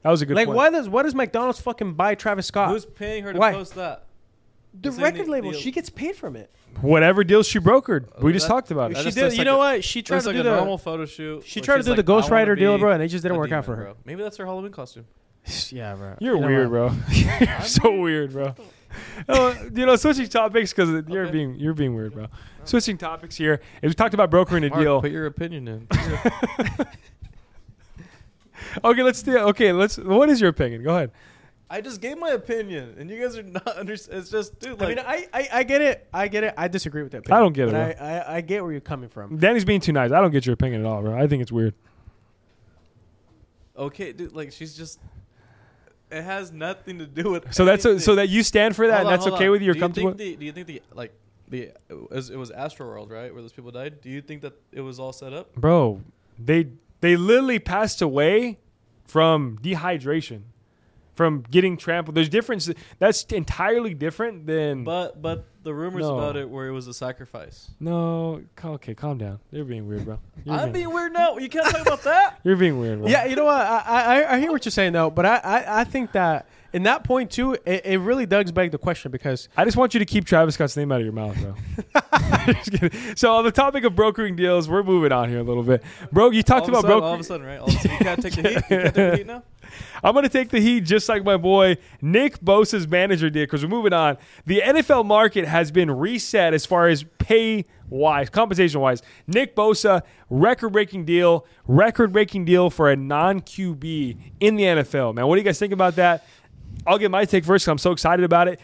That was a good like, point. why does why does McDonald's fucking buy Travis Scott? Who's paying her to Why? post that? The It's in record the- label? the- she gets paid from it. Whatever deals she brokered, we just That- talked about it. she just did. looks You like know a- what? She tried Looks to like do a the. normal photo shoot. She where tried to she's do like, the Ghost I wanna Rider deal, be bro, and it just didn't a work out for her. bro. Maybe that's her Halloween costume. Yeah, bro. You're You know weird, what? bro. you're so weird, bro. Oh, you know, switching topics because you're Okay. being you're being weird, bro. Oh. Switching topics here. As we talked about brokering a Mark, deal. put your opinion in. Okay, let's do. Okay, let's. What is your opinion? Go ahead. I just gave my opinion, and you guys are not under. It's just, dude. Like, I mean, I, I, I get it. I get it. I disagree with that. I don't get it, I, I, I get where you're coming from. Danny's being too nice. I don't get your opinion at all, bro. I think it's weird. okay, dude. Like, she's just. It has nothing to do with. So that's a, so that you stand for that, Hold and on, that's okay on. with you. You're do comfortable. You think the, do you think the like the it was, it was Astroworld right where those people died? Do you think that it was all set up? bro they they literally passed away from dehydration from getting trampled there's difference that's entirely different than But but the rumors No. about it where it was a sacrifice. no okay calm down you're being weird bro you're, I'm being, being weird now. You can't talk about that. you're being weird bro Yeah, you know what? I, I, I hear what you're saying though, but I, I, I think that in that point too, it, it really does beg the question because I just want you to keep Travis Scott's name out of your mouth, bro. Just so on the topic of brokering deals, we're moving on here a little bit. Bro, you talked all about sudden, broker. all of a sudden, right? All of a sudden, you can't take the heat. You can't take the heat now. I'm going to take the heat just like my boy Nick Bosa's manager did because we're moving on. The NFL market has been reset as far as pay wise, compensation wise. Nick Bosa, record breaking deal, record breaking deal for a non QB in the NFL. Man, what do you guys think about that? I'll get my take first I'm so excited about it.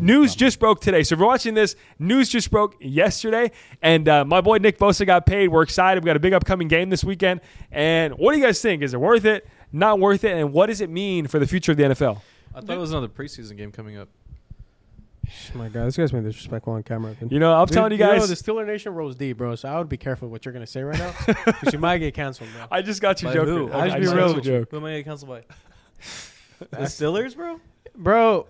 news just broke today. So if you're watching this, news just broke yesterday, and uh, my boy Nick Bosa got paid. We're excited. We got a big upcoming game this weekend. And what do you guys think? Is it worth it? Not worth it? And what does it mean for the future of the NFL? I thought it was another preseason game coming up. Oh my god, this guy's being disrespectful on camera. You know, I'm Dude, telling you know, guys. the Steeler Nation rolls deep, bro. So I would be careful what you're gonna say right now, because you might get canceled, bro. I just got you By joking. who? I just just be got real you with joke. Who am I getting canceled by? the Steelers, bro. bro,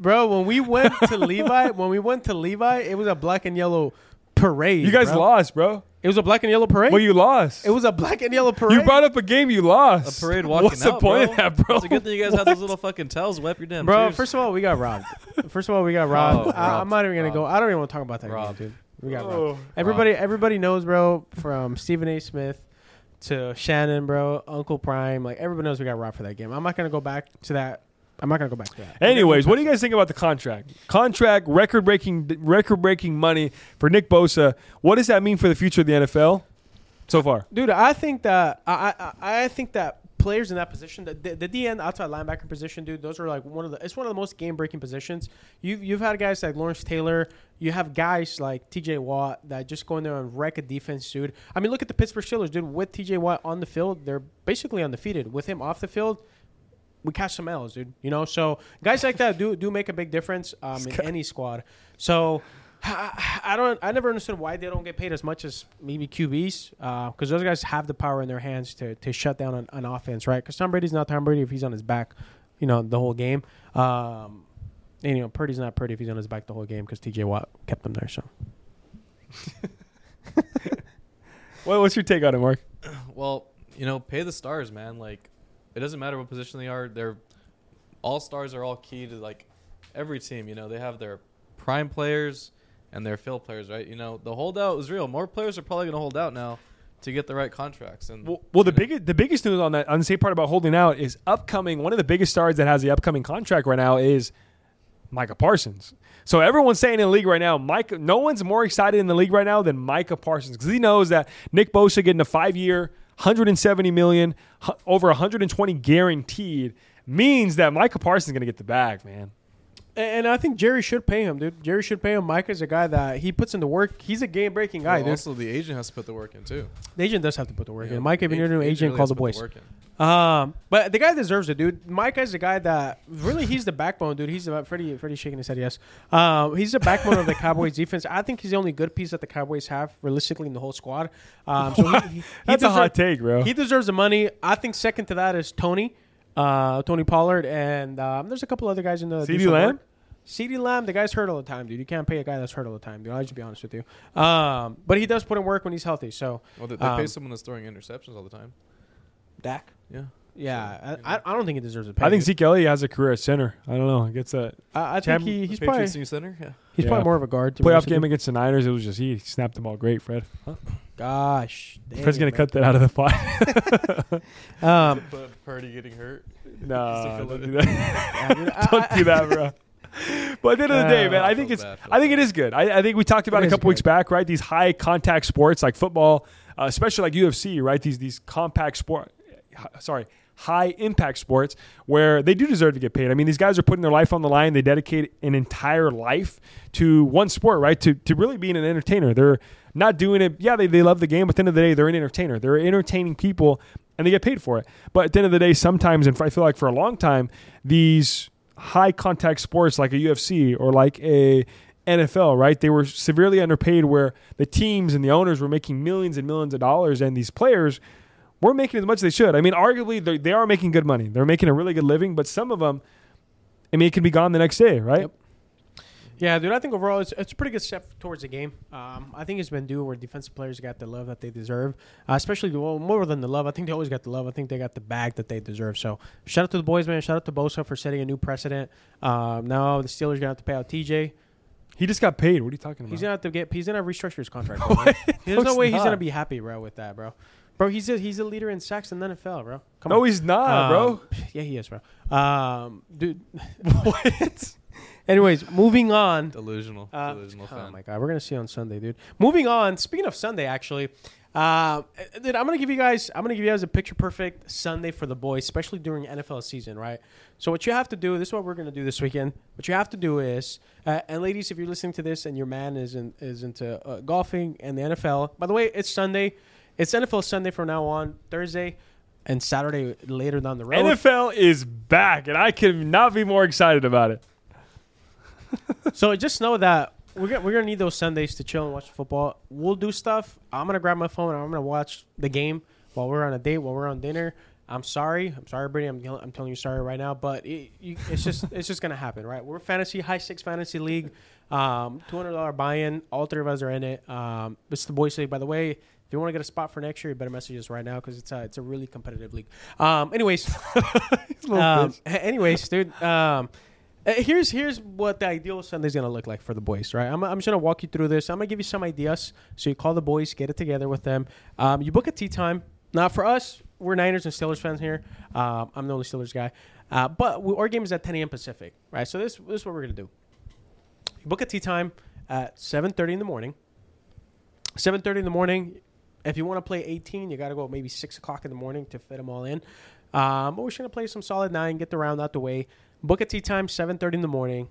bro. When we went to Levi, when we went to Levi, it was a black and yellow parade. You guys bro. lost, bro. It was a black and yellow parade. Well, you lost. it was a black and yellow parade. You brought up a game you lost. A parade walking What's the point bro. of that, bro? It's a good thing you guys had those little fucking towels. Wipe your damn bro. tears. First of all, we got robbed. First of all, we got robbed. Oh, I, I'm not even gonna go. I don't even want to talk about that Robbed. game, dude. We got oh. robbed. Oh. Everybody, everybody knows, bro. From Stephen A. Smith to Shannon, bro, Uncle Prime, like everybody knows we got robbed for that game. I'm not gonna go back to that. I'm not gonna go back to that. Anyways, what do you guys think about the contract? Contract, record breaking, record breaking money for Nick Bosa. What does that mean for the future of the NFL so far? dude? I think that I I, I think that players in that position, the, the, the DN outside linebacker position, dude, those are like one of the. It's one of the most game breaking positions. You've you've had guys like Lawrence Taylor. You have guys like T.J. Watt that just go in there and wreck a defense, dude. I mean, look at the Pittsburgh Steelers, dude. With T.J. Watt on the field, they're basically undefeated. With him off the field. We catch some L's, dude. You know, so guys like that do do make a big difference um, in any squad. So I, I don't. I never understood why they don't get paid as much as maybe QBs, because those guys have the power in their hands to, to shut down an, an offense, right? Because Tom Brady's not Tom Brady if he's on his back, you know, the whole game. Um, and you know, Purdy's not Purdy if he's on his back the whole game because T.J. Watt kept him there. So Well, what's your take on it, Mark? Well, you know, pay the stars, man. Like, it doesn't matter what position they are. They're all stars are all key to like every team. You know, they have their prime players and their fill players, right? You know, the holdout is real. More players are probably going to hold out now to get the right contracts. And Well, well the know, biggest the biggest news on that on the same part about holding out is upcoming. One of the biggest stars that has the upcoming contract right now is Micah Parsons. So everyone's saying in the league right now, Micah. No one's more excited in the league right now than Micah Parsons because he knows that Nick Bosa getting a five year, 170 million, hu- over 120 guaranteed means that Micah Parsons is going to get the bag, man. And, and I think Jerry should pay him, dude. Jerry should pay him. Mike is a guy that he puts in the work. He's a game breaking guy, well, also the agent has to put the work in too. The agent does have to put the work You in. know, Mike, if you're new agent agent, really call the boys. work in. Um, but the guy deserves it, dude. Mike is the guy that really he's the backbone, dude. He's about Freddie. Freddie shaking his head, yes. Um, he's the backbone of the Cowboys defense. I think he's the only good piece that the Cowboys have realistically in the whole squad. Um, so he, he, he That's a hot take, bro. He deserves the money. I think second to that is Tony, uh, Tony Pollard, and um, there's a couple other guys in the CeeDee Lamb? work. CeeDee Lamb, the guy's hurt all the time, dude. You can't pay a guy that's hurt all the time, dude. I'll just be honest with you. Um, but he does put in work when he's healthy. So Well, they, they Um, pay someone that's throwing interceptions all the time. Dak, Yeah. yeah, I, I, I don't think he deserves a pay. I think. Zeke Elliott has a career at center. I don't know. He gets a I, I think Champ- he, he's Patriots probably new center. Yeah. he's Yeah. probably more of a guard. to be playoff honest with game you. against the Niners. It was just he snapped them all great, Fred. Gosh, Fred's dang, gonna cut that out of the pot. Um, But Purdy getting hurt. no, Still don't do that. yeah, dude, I- don't do that, bro. But at the end of the day, Uh, man, I Feel think it's bad, feel I think it bad. is good. I, I think we talked about It it a is couple weeks good. back, right? These high contact sports like football, uh, especially like UFC, right? These these compact sport, sorry, high impact sports where they do deserve to get paid. I mean, these guys are putting their life on the line. They dedicate an entire life to one sport, right? To to really being an entertainer. They're not doing it. Yeah, they, they love the game, but at the end of the day, they're an entertainer. They're entertaining people, and they get paid for it. But at the end of the day, sometimes, and I feel like for a long time, these high contact sports like a UFC or like a NFL, right? They were severely underpaid where the teams and the owners were making millions and millions of dollars and these players weren't making as much as they should. I mean, arguably they they are making good money. They're making a really good living, but some of them I mean, it can be gone the next day, right? Yep. Yeah, dude. I think overall it's, it's a pretty good step towards the game. Um, I think it's been due where defensive players got the love that they deserve, uh, especially well, more than the love. I think they always got the love. I think they got the bag that they deserve. So shout out to the boys, man. Shout out to Bosa for setting a new precedent. Um, now the Steelers gonna have to pay out TJ. He just got paid. What are you talking about? He's gonna have to get. He's gonna restructure his contract. There's No, way he's gonna be happy, bro, with that, bro. Bro, he's a, he's a leader in sacks in the NFL, bro. Come no, on. he's not, bro. Um, Yeah, he is, bro. Um, dude, what? Anyways, moving on. Delusional. Uh, Delusional oh fan. my god, we're gonna see on Sunday, dude. Moving on. Speaking of Sunday, actually, uh, dude, I'm gonna give you guys. I'm gonna give you guys a picture perfect Sunday for the boys, especially during NFL season, right? So what you have to do. This is what we're gonna do this weekend. What you have to do is, uh, and ladies, if you're listening to this and your man is in, is into uh, golfing and the NFL. By the way, it's Sunday. It's NFL Sunday from now on. Thursday. And Saturday later down the road. NFL is back, and I could not be more excited about it. so just know that we're gonna, we're gonna need those Sundays to chill and watch football. We'll do stuff. I'm gonna grab my phone and I'm gonna watch the game while we're on a date, while we're on dinner. I'm sorry. I'm sorry, Brittany. I'm, I'm telling you sorry right now, but it, you, it's just it's just gonna happen, right? We're fantasy high six fantasy league, um, two hundred dollar buy in. All three of us are in it. Um, it's the boys league, by the way. If you want to get a spot for next year, you better message us right now because it's a it's a really competitive league. Um, anyways, um, anyways, dude. Um, uh, here's here's what the ideal Sunday's gonna look like for the boys, right? I'm, I'm just gonna walk you through this. I'm gonna give you some ideas. So you call the boys, get it together with them. Um, you book a tee time. Now for us, we're Niners and Steelers fans here. Um, I'm the only Steelers guy, uh, but we, our game is at 10 a.m. Pacific, right? So this this is what we're gonna do. You book a tee time at 7:30 in the morning. 7:30 in the morning. If you want to play 18, you got to go maybe six o'clock in the morning to fit them all in. Um, but we're just gonna play some solid nine, get the round out the way. Book a tee time, 7:30 in the morning.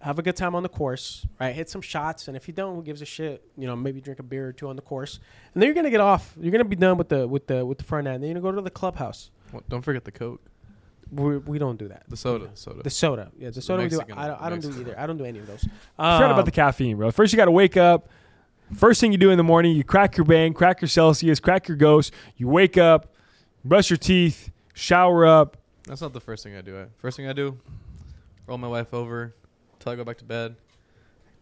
Have a good time on the course, right? Hit some shots, and if you don't, who gives a shit? You know, maybe drink a beer or two on the course, and then you're gonna get off. You're gonna be done with the with the with the front end. Then you're gonna go to the clubhouse. Well, don't forget the Coke. We, we don't do that. The soda. Soda. The soda, yeah, the soda we do. I don't, I don't do either. I don't do any of those. Forget about Um, the caffeine, bro. First, you got to wake up. First thing you do in the morning, you crack your bang, crack your Celsius, crack your Ghost. You wake up, brush your teeth, shower up. That's not the first thing I do. I- First thing I do, roll my wife over till I go back to bed.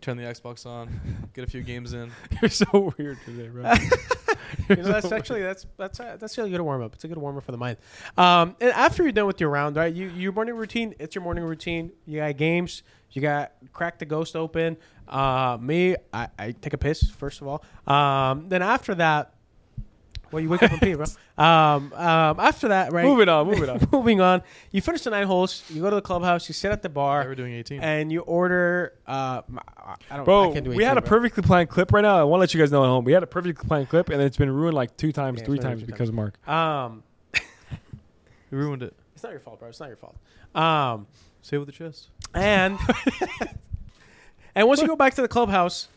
Turn the Xbox on, get a few games in. You're so weird today, bro. you know, that's actually that's that's a, that's a good warm up. It's a good warm up for the mind. Um, and after you're done with your round, right? You your morning routine. It's your morning routine. You got games. You got crack the ghost open. Uh, me, I, I take a piss first of all. Um, then after that, well, you wake up and pee, bro. Um, um, after that, right? Moving on, moving on. moving on. You finish the nine holes. You go to the clubhouse. You sit at the bar. we're doing 18. And you order. Uh, I don't. I Bro, can't do we had a bro. perfectly planned clip right now. I want to let you guys know at home. We had a perfectly planned clip, and it's been ruined like two times, Yeah, three times because of Mark. Um, ruined it. it's not your fault, bro. It's not your fault. Um, Say with the chest. And and once you go back to the clubhouse,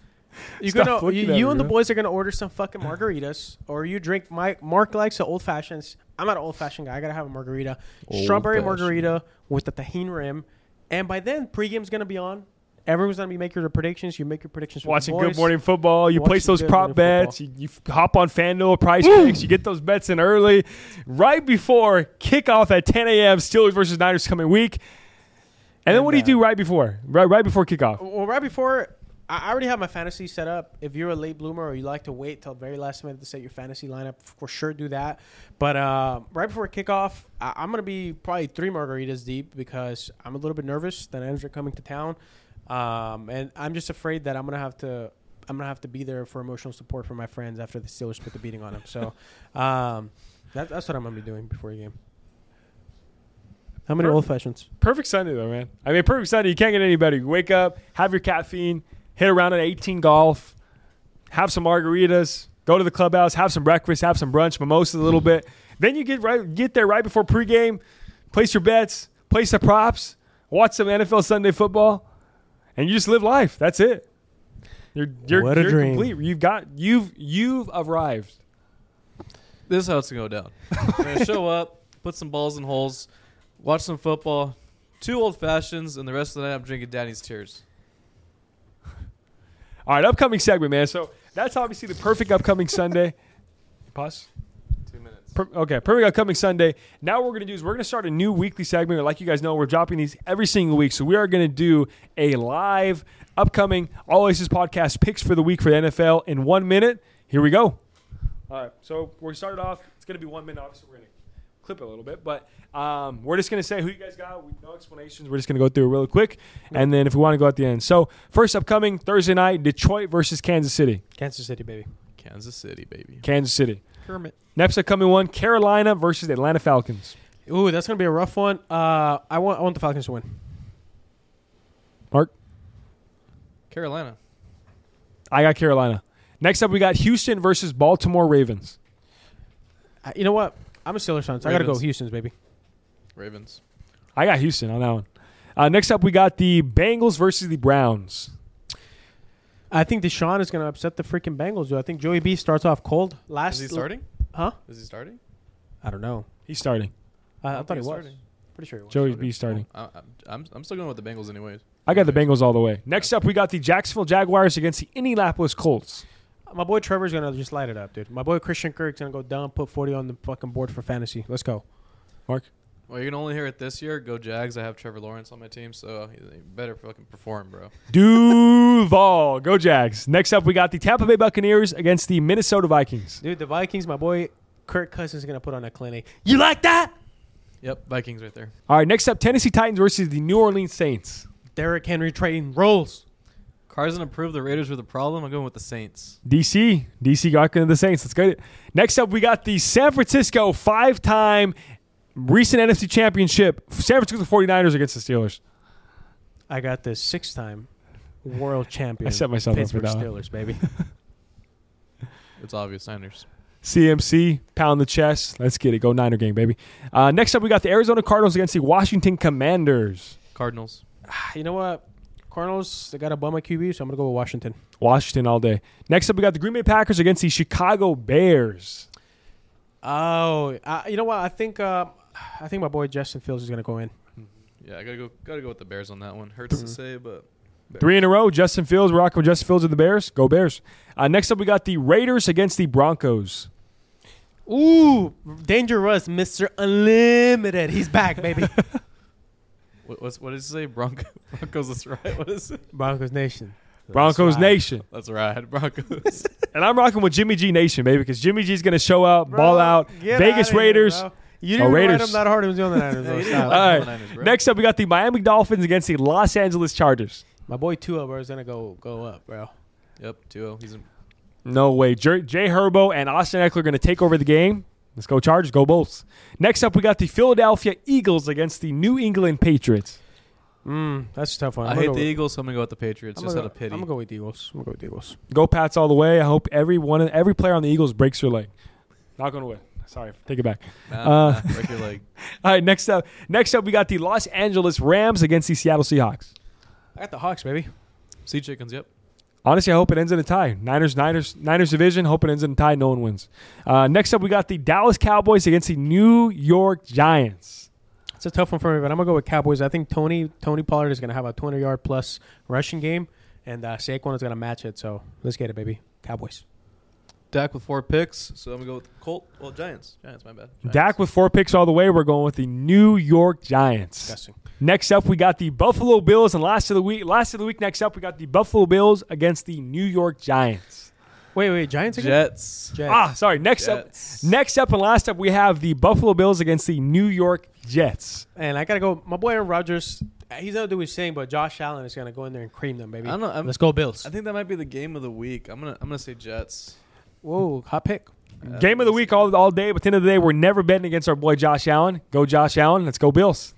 you're Stop gonna looking you, at you me, and the bro. boys are gonna order some fucking margaritas, or you drink. My Mark likes the old fashions. I'm not an old fashioned guy. I gotta have a margarita, strawberry Old-fashioned. margarita with the Tajín rim, and by then pregame's gonna be on. Everyone's gonna be making their predictions. You make your predictions. with the Watching boys. Good Morning Football, you Watching place those Good prop Morning bets. You, you f- hop on FanDuel, PrizePicks. You get those bets in early, right before kickoff at 10 a.m. Steelers versus Niners coming week. And then what do you uh, do right before? Right, right before kickoff. Well, right before, I already have my fantasy set up. If you're a late bloomer or you like to wait till very last minute to set your fantasy lineup, for sure do that. But uh, right before kickoff, I- I'm gonna be probably three margaritas deep because I'm a little bit nervous. that Niners are coming to town, um, and I'm just afraid that I'm gonna have to. I'm gonna have to be there for emotional support for my friends after the Steelers put the beating on them. So, um, that, that's what I'm gonna be doing before your game. How many Perfect. old fashions? Perfect Sunday though, man. I mean, perfect Sunday. You can't get any better. You wake up, have your caffeine, hit around at 18 golf, have some margaritas, go to the clubhouse, have some breakfast, have some brunch, mimosas a little bit. Then you get right, get there right before pregame, place your bets, place the props, watch some NFL Sunday football, and you just live life. That's it. You're you're, What a you're dream. complete. You've got you've you've arrived. This is how it's gonna go down. We're gonna show up, put some balls in holes, watch some football, two old fashions, and the rest of the night I'm drinking Danny's tears. All right, upcoming segment, man. So that's obviously the perfect upcoming Sunday. Pause. Two minutes. Per- okay, perfect upcoming Sunday. Now what we're gonna do is we're gonna start a new weekly segment. Like you guys know, we're dropping these every single week. So we are gonna do a live upcoming All Aces podcast picks for the week for the NFL in one minute. Here we go. All right, so we started off. It's gonna be one minute. Obviously, we're gonna clip it a little bit, but um, we're just gonna say who you guys got. We, no explanations. We're just gonna go through it really quick, and then if we want to go at the end. So first upcoming Thursday night, Detroit versus Kansas City. Kansas City, baby. Kansas City, baby. Kansas City. Kermit. Next upcoming one, Carolina versus Atlanta Falcons. Ooh, that's gonna be a rough one. Uh, I want I want the Falcons to win. Mark, Carolina. I got Carolina. Next up, we got Houston versus Baltimore Ravens. Uh, You know what? I'm a Steelers fan, so I gotta go Ravens. Houston's baby. Ravens. I got Houston on that one. Uh, next up, we got the Bengals versus the Browns. I think Deshaun is gonna upset the freaking Bengals. Dude. I think Joey B starts off cold. Last Is he starting? Huh? Is he starting? I don't know. He's starting. I, I don't thought he was. he's starting. Pretty sure he was. Joey B starting. I, I'm, I'm, I'm still going with the Bengals anyways. I got the Bengals all the way. Next up, we got the Jacksonville Jaguars against the Indianapolis Colts. My boy Trevor's gonna just light it up, dude. My boy Christian Kirk's gonna go down, put 40 on the fucking board for fantasy. Let's go. Mark, Well, you can only hear it this year. Go Jags. I have Trevor Lawrence on my team, so he he better fucking perform, bro. Duval, go Jags. Next up, we got the Tampa Bay Buccaneers against the Minnesota Vikings. Dude, the Vikings, my boy Kirk Cousins is gonna put on a clinic. You like that? Yep, Vikings right there. All right, next up, Tennessee Titans versus the New Orleans Saints. Derrick Henry trading rolls. Carson approved the Raiders were the problem. I'm going with the Saints. DC, DC got into the Saints. Let's go. Next up, we got the San Francisco five-time recent NFC Championship San Francisco 49ers against the Steelers. I got the six-time world champion. I set myself up for Pittsburgh that. Steelers, baby. It's obvious Niners. CMC, pound the chest. Let's get it. Go Niner gang, baby. Uh, next up, we got the Arizona Cardinals against the Washington Commanders. Cardinals. you know what? Cardinals, they got a bum at QB, so I'm gonna go with Washington. Washington all day. Next up, we got the Green Bay Packers against the Chicago Bears. Oh, uh, you know what? I think uh, I think my boy Justin Fields is gonna go in. Yeah, I gotta go. Gotta go with the Bears on that one. Hurts to Mhm. say, but Bears. Three in a row. Justin Fields. We're rocking with Justin Fields and the Bears. Go Bears. Uh, next up, we got the Raiders against the Broncos. Ooh, dangerous, Mister Unlimited. He's back, baby. What, what's what did you say? Bronco, Broncos. That's right. What is it? Broncos Nation. Broncos That's right. Nation. That's right. Broncos. And I'm rocking with Jimmy G Nation, baby, because Jimmy G's going to show up, ball out. Get Vegas outta here, Raiders. bro. You Oh, didn't write Raiders. him that hard. It was the other Niners. Yeah, bro. you Stop. didn't All like right. the Niners, bro. Next up, we got the Miami Dolphins against the Los Angeles Chargers. My boy Tua, bro, is gonna go go up, bro. Yep. 2-0. He's in. No way. Jay, Jay Herbo and Austin Ekeler are going to take over the game. Let's go Chargers. Go Bulls. Next up, we got the Philadelphia Eagles against the New England Patriots. Mm, that's a tough one. I I'm hate gonna the go, Eagles, so I'm gonna go with the Patriots. I'm just gonna, out of pity. I'm gonna go with the Eagles. I'm gonna go with the Eagles. Go Pats all the way. I hope every one, every player on the Eagles breaks their leg. Not going to win. Sorry, take it back. Nah, Uh, nah, break your leg. All right, next up, next up, we got the Los Angeles Rams against the Seattle Seahawks. I got the Hawks, baby. Sea chickens. Yep. Honestly, I hope it ends in a tie. Niners, Niners, Niners division. Hope it ends in a tie. No one wins. Uh, next up, we got the Dallas Cowboys against the New York Giants. It's a tough one for me, but I'm gonna go with Cowboys. I think Tony Tony Pollard is gonna have a 20 yard plus rushing game, and uh, Saquon is gonna match it. So let's get it, baby. Cowboys. Dak with four picks, so I'm gonna go with Colt. Well, Giants. Giants. My bad. Giants. Dak with four picks all the way. We're going with the New York Giants. Disgusting. Next up, we got the Buffalo Bills, and last of the week, last of the week. Next up, we got the Buffalo Bills against the New York Giants. Wait, wait, Giants again? Jets. Jets. Ah, sorry. Next Jets. up, next up, and last up, we have the Buffalo Bills against the New York Jets. And I gotta go. My boy Aaron Rodgers. He's not doing do his thing, but Josh Allen is gonna go in there and cream them, baby. I don't know. I'm, Let's go Bills. I think that might be the game of the week. I'm gonna I'm gonna say Jets. Whoa, hot pick. Uh, Game of the week all, all day, but at the end of the day, we're never betting against our boy Josh Allen. Go Josh Allen. Let's go Bills.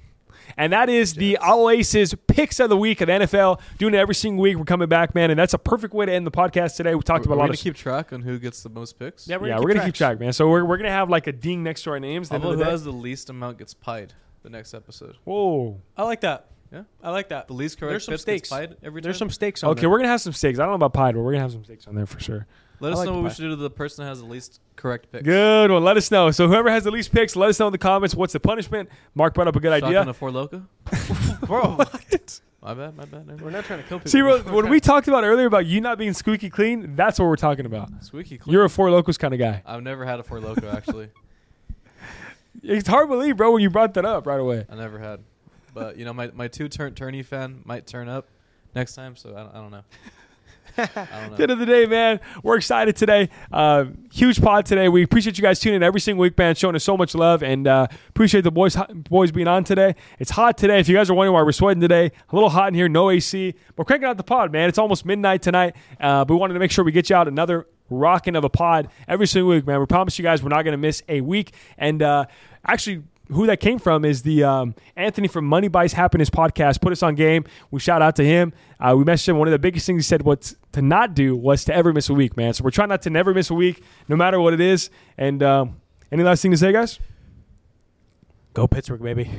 And that is the Jets. All Aces picks of the week of the NFL. Doing it every single week. We're coming back, man. And that's a perfect way to end the podcast today. We talked We're, about a we're lot gonna keep track on who gets the most picks. Yeah, we're gonna keep gonna keep track, man. So we're, we're gonna have like a ding next to our names. the Although end who of the day. has the least amount gets pied the next episode. Whoa. I like that. Yeah. I like that. The least correct There's some picks stakes. gets pied every time. There's some stakes on Okay, there. we're gonna have some steaks. I don't know about pie, but we're gonna have some steaks on there for sure. Let I us like know the what we should do to the person that has the least correct picks. Good one. Let us know. So whoever has the least picks, let us know in the comments. What's the punishment? Mark brought up a good Shotgun idea. a four loco. bro. My bad. My bad. We're not trying to kill people. See, what, what we talked about earlier about you not being squeaky clean, that's what we're talking about. Squeaky clean. You're a four locos kind of guy. I've never had a four loco actually. It's hard to believe, bro, when you brought that up right away. I never had. But you know, my my two turn tourney fan might turn up next time. So I, don't- I don't know. The end of the day, man, we're excited today. Uh, huge pod today. We appreciate you guys tuning in every single week, man, showing us so much love, and uh, appreciate the boys boys being on today. It's hot today. If you guys are wondering why we're sweating today, a little hot in here, no AC. We're cranking out the pod, man. It's almost midnight tonight, uh, but we wanted to make sure we get you out another rocking of a pod every single week, man. We promise you guys we're not going to miss a week, and uh, actually who that came from is the um, Anthony from Money Buys Happiness podcast. Put us on game. We shout out to him. Uh, we messaged him. One of the biggest things he said what to not do was to ever miss a week, man. So we're trying not to never miss a week, no matter what it is. And um, any last thing to say, guys? Go Pittsburgh, baby.